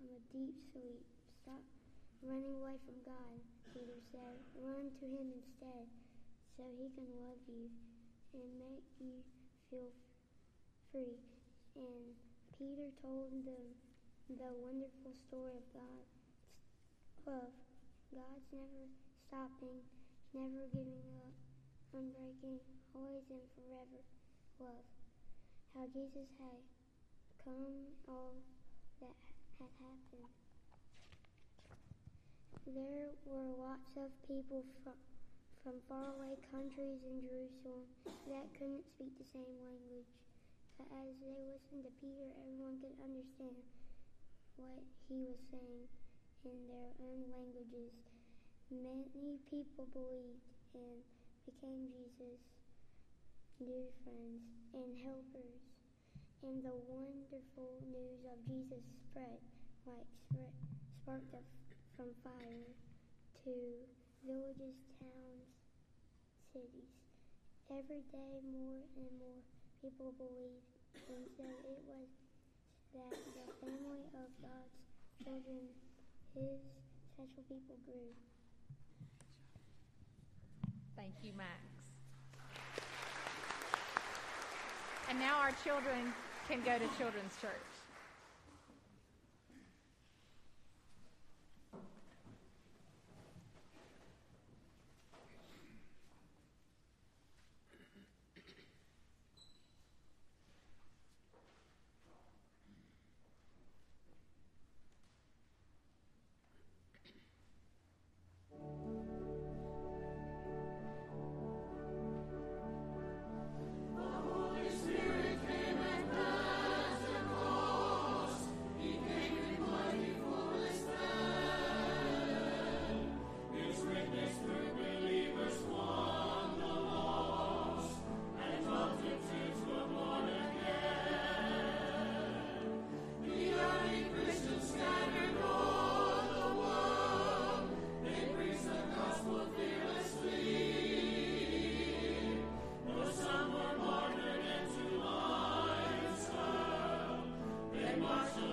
from a deep sleep. Stop running away from God, Peter said. Run to Him instead so He can love you and make you feel free. And Peter told them the wonderful story of God's love. God's never stopping, never giving up, unbreaking, always and forever love. How Jesus had come all had happened. There were lots of people from, from faraway countries in Jerusalem that couldn't speak the same language. But as they listened to Peter, everyone could understand what he was saying in their own languages. Many people believed and became Jesus' new friends and helpers. And the wonderful news of Jesus spread like up from fire to villages, towns, cities. Every day, more and more people believed, and so it was that the family of God's children, His special people, grew. Thank you, Max. And now our children can go to Children's Church. Stir us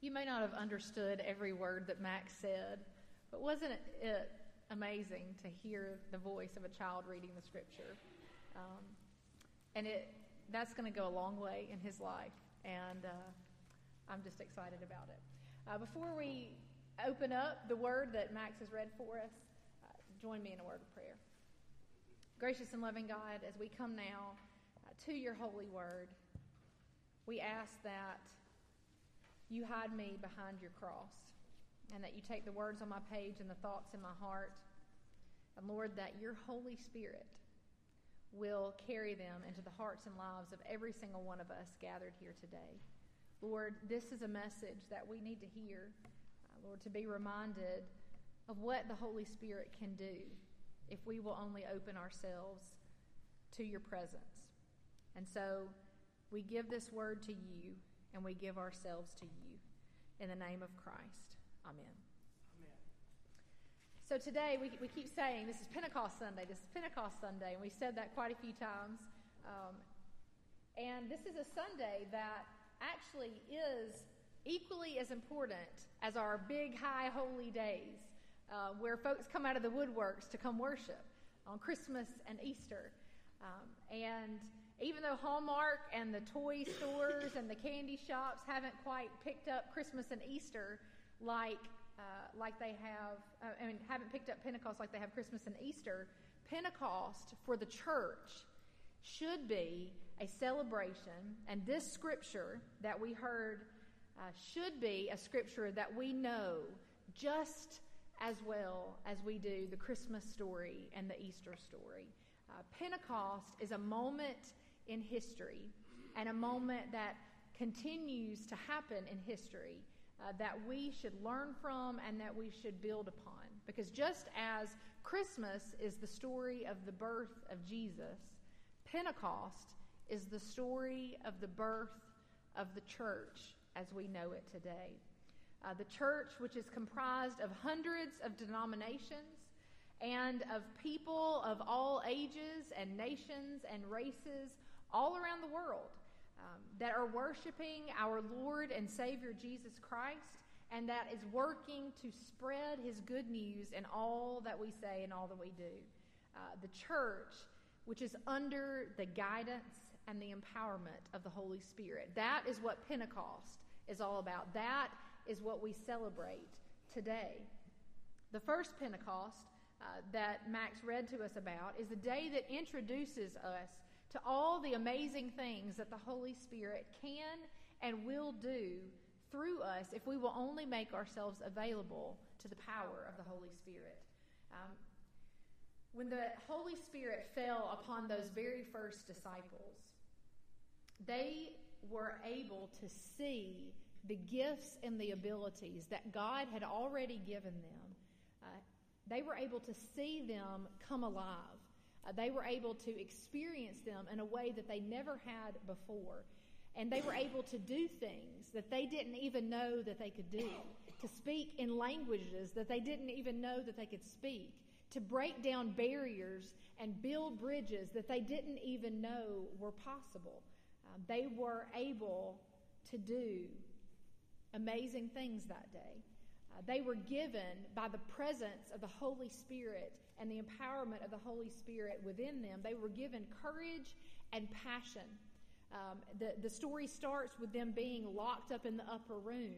you may not have understood every word that Max said, but wasn't it amazing to hear the voice of a child reading the scripture? Um, and it that's going to go a long way in his life, and uh, I'm just excited about it. Uh, before we open up the word that Max has read for us, uh, join me in a word of prayer. Gracious and loving God, as we come now uh, to your holy word, we ask that you hide me behind your cross and that you take the words on my page and the thoughts in my heart. And Lord, that your Holy Spirit will carry them into the hearts and lives of every single one of us gathered here today. Lord, this is a message that we need to hear. Uh, Lord, to be reminded of what the Holy Spirit can do if we will only open ourselves to your presence. And so we give this word to you and we give ourselves to you. In the name of Christ. Amen. amen. So today we, we keep saying this is Pentecost Sunday, this is Pentecost Sunday, and we said that quite a few times. Um, and this is a Sunday that actually is equally as important as our big, high, holy days, uh, where folks come out of the woodworks to come worship on Christmas and Easter. Um, and even though Hallmark and the toy stores and the candy shops haven't quite picked up Christmas and Easter like uh, like they have, uh, I mean, haven't picked up Pentecost like they have Christmas and Easter, Pentecost for the church should be a celebration, and this scripture that we heard uh, should be a scripture that we know just as well as we do the Christmas story and the Easter story. Uh, Pentecost is a moment in history and a moment that continues to happen in history uh, that we should learn from and that we should build upon. Because just as Christmas is the story of the birth of Jesus, Pentecost is the story of the birth of the church as we know it today. Uh, the church, which is comprised of hundreds of denominations and of people of all ages and nations and races all around the world um, that are worshiping our Lord and Savior Jesus Christ and that is working to spread his good news in all that we say and all that we do. Uh, the church, which is under the guidance and the empowerment of the Holy Spirit. That is what Pentecost is all about. That is what we celebrate today. The first Pentecost uh, that Max read to us about is the day that introduces us to all the amazing things that the Holy Spirit can and will do through us if we will only make ourselves available to the power of the Holy Spirit. Um, when the Holy Spirit fell upon those very first disciples, they were able to see the gifts and the abilities that God had already given them. Uh, they were able to see them come alive. Uh, they were able to experience them in a way that they never had before. And they were able to do things that they didn't even know that they could do, to speak in languages that they didn't even know that they could speak, to break down barriers and build bridges that they didn't even know were possible. Um, they were able to do amazing things that day. Uh, they were given by the presence of the Holy Spirit and the empowerment of the Holy Spirit within them. They were given courage and passion. Um, the, the story starts with them being locked up in the upper room.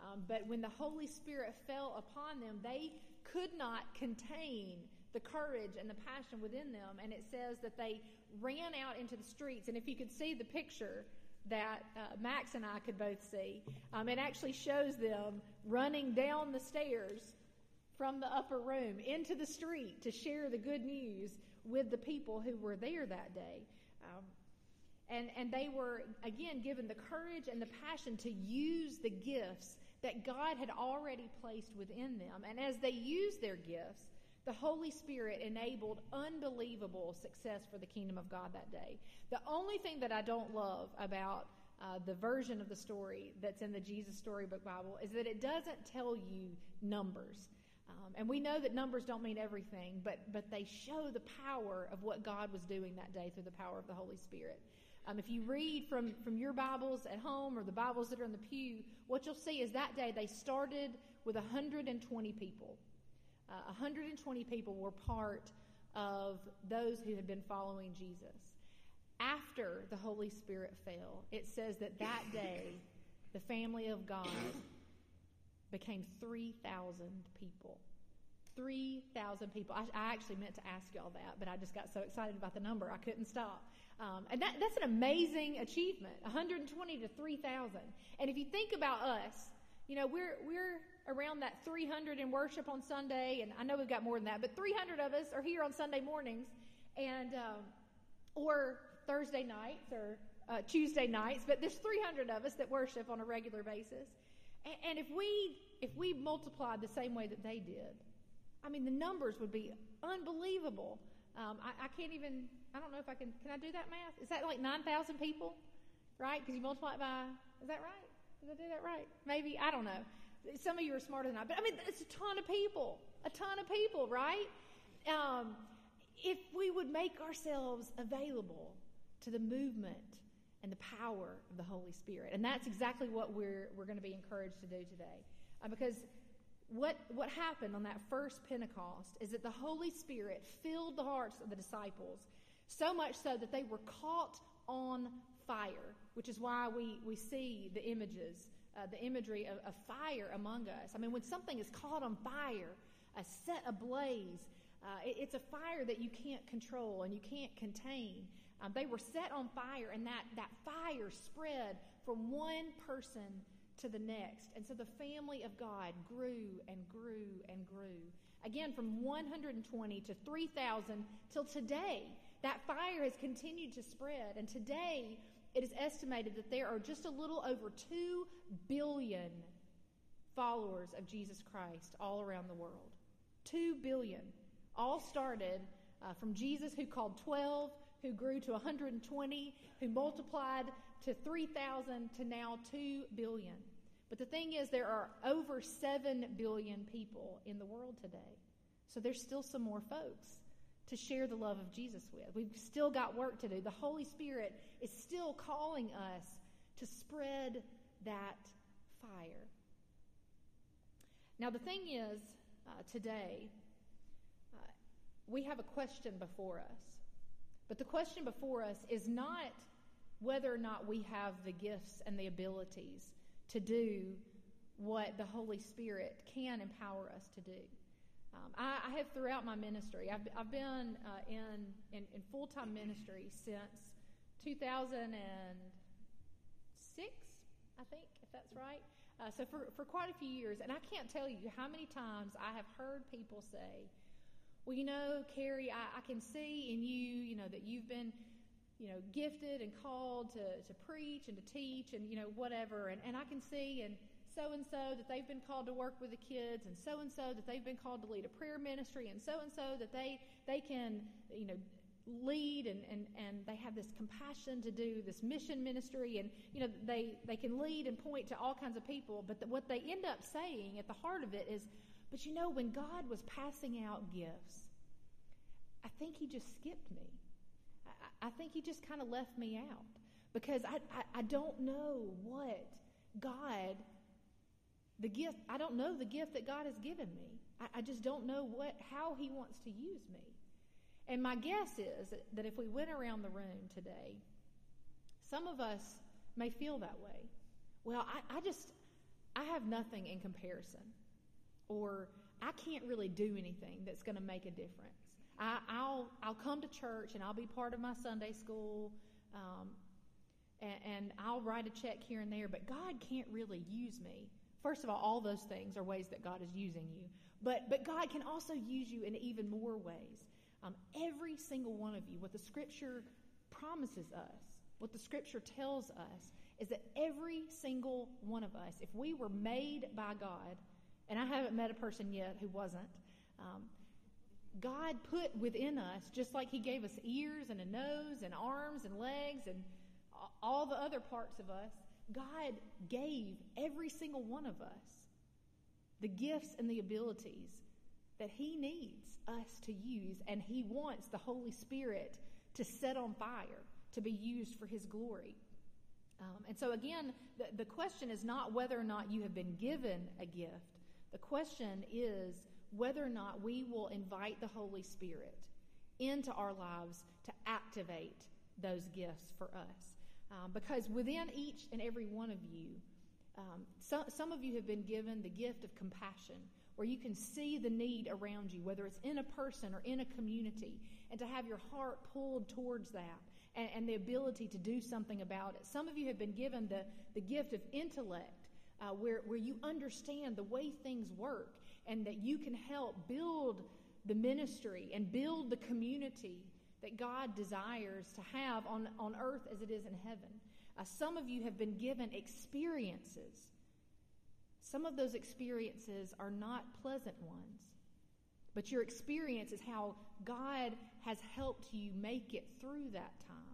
Um, but when the Holy Spirit fell upon them, they could not contain the courage and the passion within them. And it says that they ran out into the streets. And if you could see the picture, that uh, Max and I could both see. Um, it actually shows them running down the stairs from the upper room into the street to share the good news with the people who were there that day. Um, and, and they were, again, given the courage and the passion to use the gifts that God had already placed within them. And as they used their gifts, the Holy Spirit enabled unbelievable success for the kingdom of God that day. The only thing that I don't love about uh, the version of the story that's in the Jesus Storybook Bible is that it doesn't tell you numbers. Um, and we know that numbers don't mean everything, but, but they show the power of what God was doing that day through the power of the Holy Spirit. Um, if you read from, from your Bibles at home or the Bibles that are in the pew, what you'll see is that day they started with 120 people. Uh, 120 people were part of those who had been following Jesus. After the Holy Spirit fell, it says that that day the family of God became 3,000 people. 3,000 people. I, I, actually meant to ask y'all that, but I just got so excited about the number, I couldn't stop. Um, and that, that's an amazing achievement 120 to 3,000. And if you think about us, you know, we're, we're around that 300 in worship on Sunday, and I know we've got more than that, but 300 of us are here on Sunday mornings, and um, or Thursday nights or uh, Tuesday nights, but there's 300 of us that worship on a regular basis. And, and if we if we multiplied the same way that they did, I mean, the numbers would be unbelievable. Um, I, I, can't even. I don't know if I can. Can I do that math? Is that like 9,000 people? Right? Because you multiply it by. Is that right? Did I do that right? Maybe I don't know. Some of you are smarter than I, but I mean, it's a ton of people. A ton of people, right? Um, if we would make ourselves available to the movement and the power of the Holy Spirit. And that's exactly what we're, we're going to be encouraged to do today. Uh, because what, what happened on that first Pentecost is that the Holy Spirit filled the hearts of the disciples so much so that they were caught on fire, which is why we, we see the images, uh, the imagery of, of, fire among us. I mean, when something is caught on fire, uh, set ablaze, uh, it, it's a fire that you can't control and you can't contain. Um, they were set on fire, and that, that fire spread from one person to the next. And so the family of God grew and grew and grew. Again, from 120 to 3,000 till today. That fire has continued to spread. And today, it is estimated that there are just a little over 2 billion followers of Jesus Christ all around the world. 2 billion. All started uh, from Jesus, who called 12 who grew to 120, who multiplied to 3,000 to now 2 billion. But the thing is, there are over 7 billion people in the world today. So there's still some more folks to share the love of Jesus with. We've still got work to do. The Holy Spirit is still calling us to spread that fire. Now, the thing is, uh, today, uh, we have a question before us. But the question before us is not whether or not we have the gifts and the abilities to do what the Holy Spirit can empower us to do. Um, I, I, have throughout my ministry, I've, I've been uh, in, in, in full time ministry since 2006, I think, if that's right. Uh, so for, for quite a few years, and I can't tell you how many times I have heard people say, well, you know, Carrie, I, I can see in you, you know, that you've been, you know, gifted and called to, to preach and to teach and, you know, whatever. And, and I can see and so and so that they've been called to work with the kids and so and so that they've been called to lead a prayer ministry and so and so that they, they can, you know, lead and, and, and they have this compassion to do this mission ministry and you know they, they can lead and point to all kinds of people but the, what they end up saying at the heart of it is but you know, when God was passing out gifts, I think He just skipped me. I, I think He just kind of left me out because I, I, I don't know what God, the gift, I don't know the gift that God has given me. I, I just don't know what how He wants to use me. And my guess is that if we went around the room today, some of us may feel that way. Well, I, I just, I have nothing in comparison or I can't really do anything that's going to make a difference. I, will I'll come to church and I'll be part of my Sunday school, um, and, and I'll write a check here and there, but God can't really use me. First of all, all those things are ways that God is using you, but but God can also use you in even more ways. Um, every single one of you, what the Scripture promises us, what the Scripture tells us, is that every single one of us, if we were made by God and I haven't met a person yet who wasn't. Um, God put within us, just like He gave us ears and a nose and arms and legs and all the other parts of us, God gave every single one of us the gifts and the abilities that He needs us to use, and He wants the Holy Spirit to set on fire, to be used for His glory. Um, and so, again, the, the question is not whether or not you have been given a gift. The question is whether or not we will invite the Holy Spirit into our lives to activate those gifts for us. Um, because within each and every one of you, um, so, some of you have been given the gift of compassion, where you can see the need around you, whether it's in a person or in a community, and to have your heart pulled towards that and, and the ability to do something about it. Some of you have been given the, the gift of intellect, uh, where, where you understand the way things work and that you can help build the ministry and build the community that God desires to have on, on earth as it is in heaven. Uh, some of you have been given experiences. Some of those experiences are not pleasant ones, but your experience is how God has helped you make it through that time.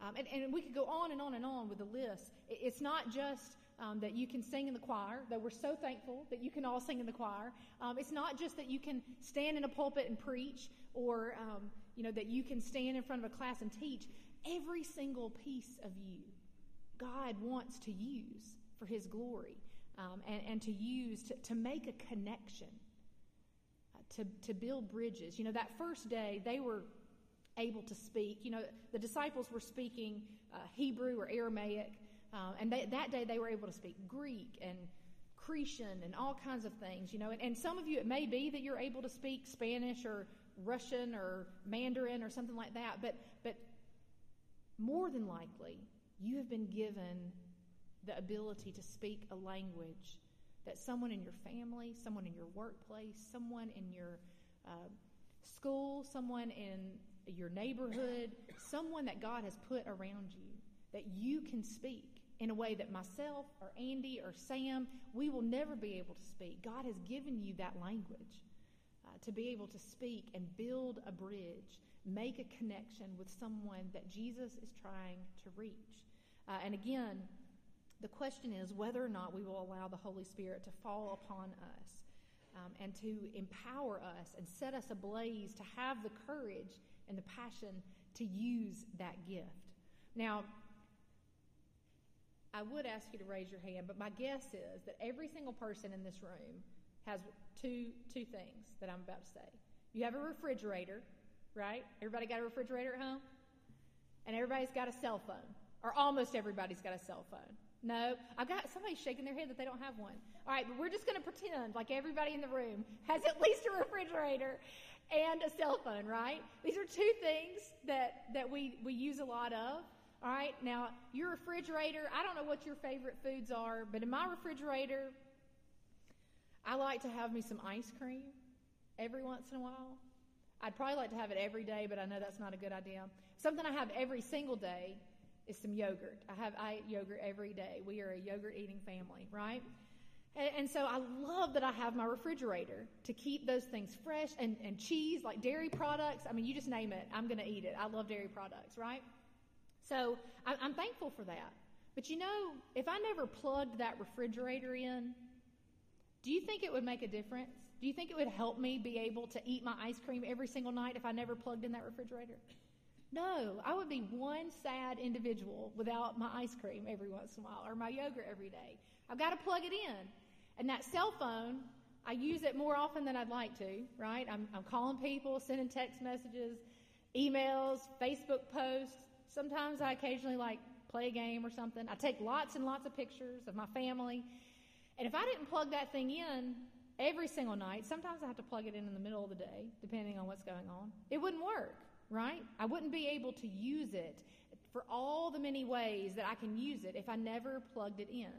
Um, and, and, we could go on and on and on with the list. It's not just um, that you can sing in the choir, though we're so thankful that you can all sing in the choir. Um, it's not just that you can stand in a pulpit and preach, or um, you know that you can stand in front of a class and teach. Every single piece of you, God wants to use for His glory, um, and, and, to use to, to make a connection, uh, to to build bridges. You know that first day they were able to speak. You know, the disciples were speaking uh, Hebrew or Aramaic, uh, and they, that day they were able to speak Greek and Cretan and all kinds of things. You know, and, and some of you, it may be that you're able to speak Spanish or Russian or Mandarin or something like that, but but more than likely, you have been given the ability to speak a language that someone in your family, someone in your workplace, someone in your uh, school, someone in your neighborhood, someone that God has put around you that you can speak in a way that myself or Andy or Sam, we will never be able to speak. God has given you that language uh, to be able to speak and build a bridge, make a connection with someone that Jesus is trying to reach. Uh, and again, the question is whether or not we will allow the Holy Spirit to fall upon us um, and to empower us and set us ablaze to have the courage and the passion to use that gift. Now, I would ask you to raise your hand, but my guess is that every single person in this room has two two things that I'm about to say. You have a refrigerator, right? Everybody got a refrigerator at home? And everybody's got a cell phone. Or almost everybody's got a cell phone. No, I got somebody shaking their head that they don't have one. All right, but we're just going to pretend like everybody in the room has at least a refrigerator and a cell phone, right? These are two things that, that we, we use a lot of. All right, now your refrigerator, I don't know what your favorite foods are, but in my refrigerator, I like to have me some ice cream every once in a while. I'd probably like to have it every day, but I know that's not a good idea. Something I have every single day is some yogurt. I have I eat yogurt every day. We are a yogurt eating family, right? And, and, so I love that I have my refrigerator to keep those things fresh and, and cheese, like dairy products. I mean, you just name it, I'm going to eat it. I love dairy products, right? So I, I'm thankful for that. But you know, if I never plugged that refrigerator in, do you think it would make a difference? Do you think it would help me be able to eat my ice cream every single night if I never plugged in that refrigerator? No, I would be one sad individual without my ice cream every once in a while or my yogurt every day. I've got to plug it in. And that cell phone, I use it more often than I'd like to, right? I'm, I'm calling people, sending text messages, emails, Facebook posts. Sometimes I occasionally like play a game or something. I take lots and lots of pictures of my family. And if I didn't plug that thing in every single night, sometimes I have to plug it in in the middle of the day, depending on what's going on, it wouldn't work, right? I wouldn't be able to use it for all the many ways that I can use it if I never plugged it in.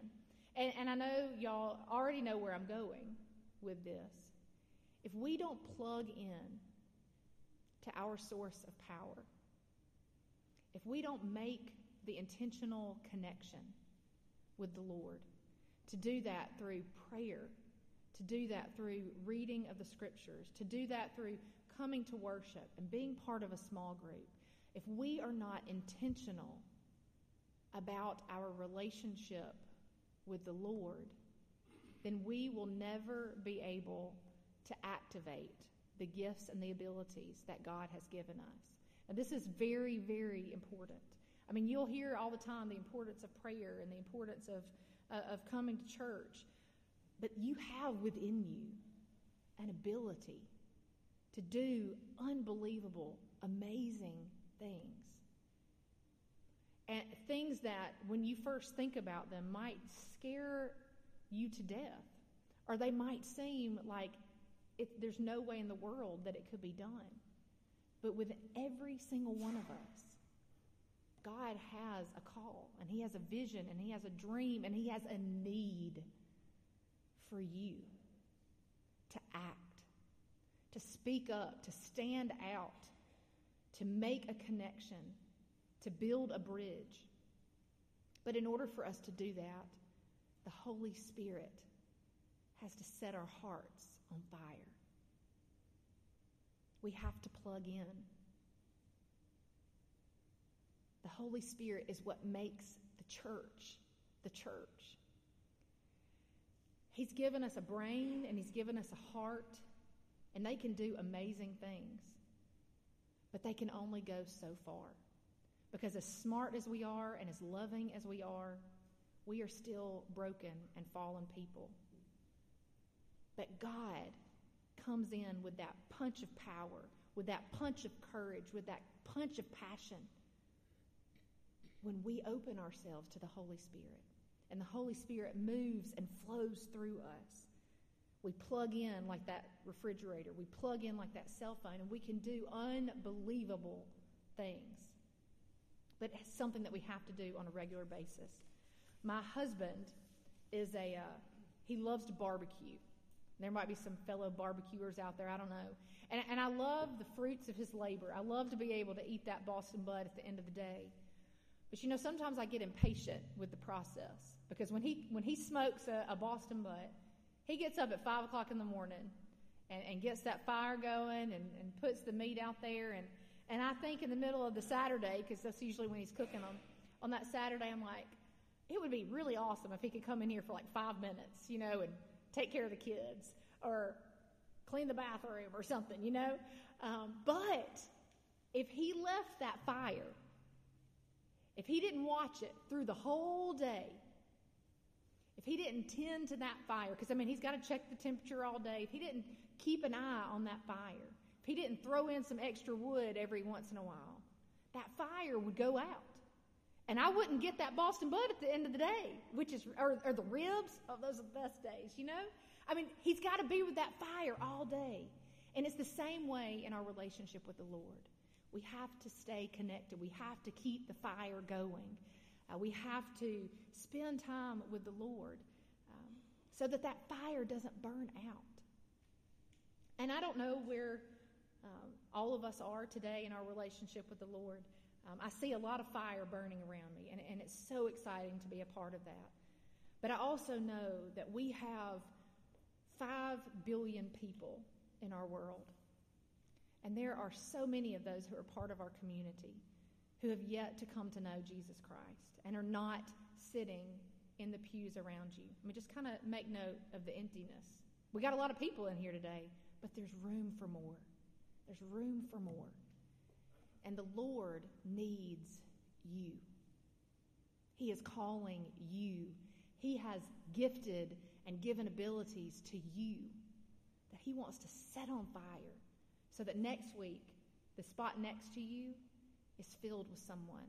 And, and I know y'all already know where I'm going with this. If we don't plug in to our source of power, if we don't make the intentional connection with the Lord, to do that through prayer, to do that through reading of the scriptures, to do that through coming to worship and being part of a small group, if we are not intentional about our relationship with the Lord, then we will never be able to activate the gifts and the abilities that God has given us. And this is very, very important. I mean, you'll hear all the time the importance of prayer and the importance of, uh, of coming to church, but you have within you an ability to do unbelievable, amazing things. And things that, when you first think about them, might scare you to death, or they might seem like it, there's no way in the world that it could be done. But with every single one of us, God has a call, and He has a vision, and He has a dream, and He has a need for you to act, to speak up, to stand out, to make a connection, to build a bridge. But in order for us to do that, the Holy Spirit has to set our hearts on fire. We have to plug in. The Holy Spirit is what makes the church the church. He's given us a brain and He's given us a heart, and they can do amazing things. But they can only go so far. Because as smart as we are and as loving as we are, we are still broken and fallen people. But God comes in with that punch of power, with that punch of courage, with that punch of passion when we open ourselves to the Holy Spirit. And the Holy Spirit moves and flows through us. We plug in like that refrigerator, we plug in like that cell phone, and we can do unbelievable things. But it's something that we have to do on a regular basis. My husband is a, uh, he loves to barbecue. There might be some fellow barbecuers out there, I don't know. And, and I love the fruits of his labor. I love to be able to eat that Boston butt at the end of the day. But you know, sometimes I get impatient with the process because when he when he smokes a, a Boston butt, he gets up at five o'clock in the morning and, and gets that fire going and, and puts the meat out there and and I think in the middle of the Saturday because that's usually when he's cooking them. on that Saturday, I'm like, it would be really awesome if he could come in here for like five minutes, you know, and take care of the kids or clean the bathroom or something, you know. Um, but if he left that fire if he didn't watch it through the whole day, if he didn't tend to that fire, because I mean, he's got to check the temperature all day, if he didn't keep an eye on that fire, if he didn't throw in some extra wood every once in a while, that fire would go out. And I wouldn't get that Boston butt at the end of the day, which is, or, or the ribs. Oh, those are the best days, you know? I mean, he's got to be with that fire all day. And it's the same way in our relationship with the Lord. We have to stay connected. We have to keep the fire going. Uh, we have to spend time with the Lord um, so that that fire doesn't burn out. And I don't know where um, all of us are today in our relationship with the Lord. Um, I see a lot of fire burning around me, and, and it's so exciting to be a part of that. But I also know that we have five billion people in our world. And there are so many of those who are part of our community who have yet to come to know Jesus Christ and are not sitting in the pews around you. I mean, just kind of make note of the emptiness. We got a lot of people in here today, but there's room for more. There's room for more. And the Lord needs you. He is calling you. He has gifted and given abilities to you that He wants to set on fire so that next week, the spot next to you is filled with someone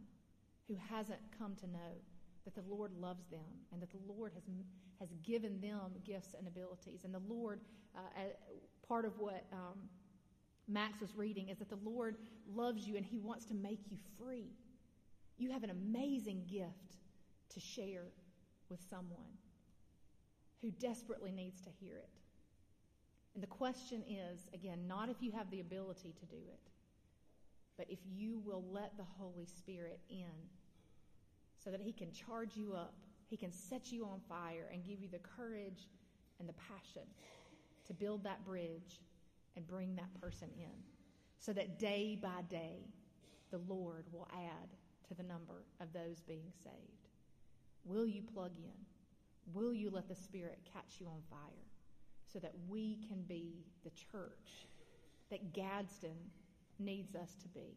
who hasn't come to know that the Lord loves them and that the Lord has, has given them gifts and abilities. And the Lord, uh, part of what um, Max was reading is that the Lord loves you and he wants to make you free. You have an amazing gift to share with someone who desperately needs to hear it. And the question is again, not if you have the ability to do it, but if you will let the Holy Spirit in so that He can charge you up, He can set you on fire and give you the courage and the passion to build that bridge and bring that person in so that day by day the Lord will add to the number of those being saved. Will you plug in? Will you let the Spirit catch you on fire? So that we can be the church that Gadsden needs us to be,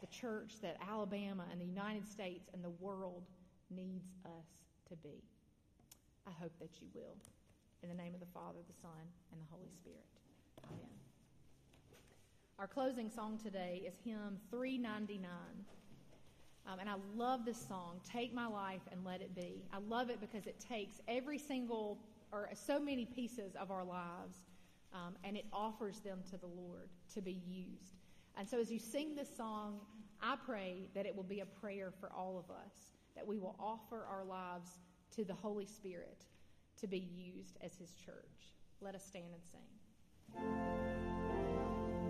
the church that Alabama and the United States and the world needs us to be. I hope that you will. In the name of the Father, the Son, and the Holy Spirit. Amen. Our closing song today is hymn 399. Um, and I love this song, Take My Life and Let It Be. I love it because it takes every single, or so many pieces of our lives, um, and it offers them to the Lord to be used. And so as you sing this song, I pray that it will be a prayer for all of us, that we will offer our lives to the Holy Spirit to be used as His church. Let us stand and sing.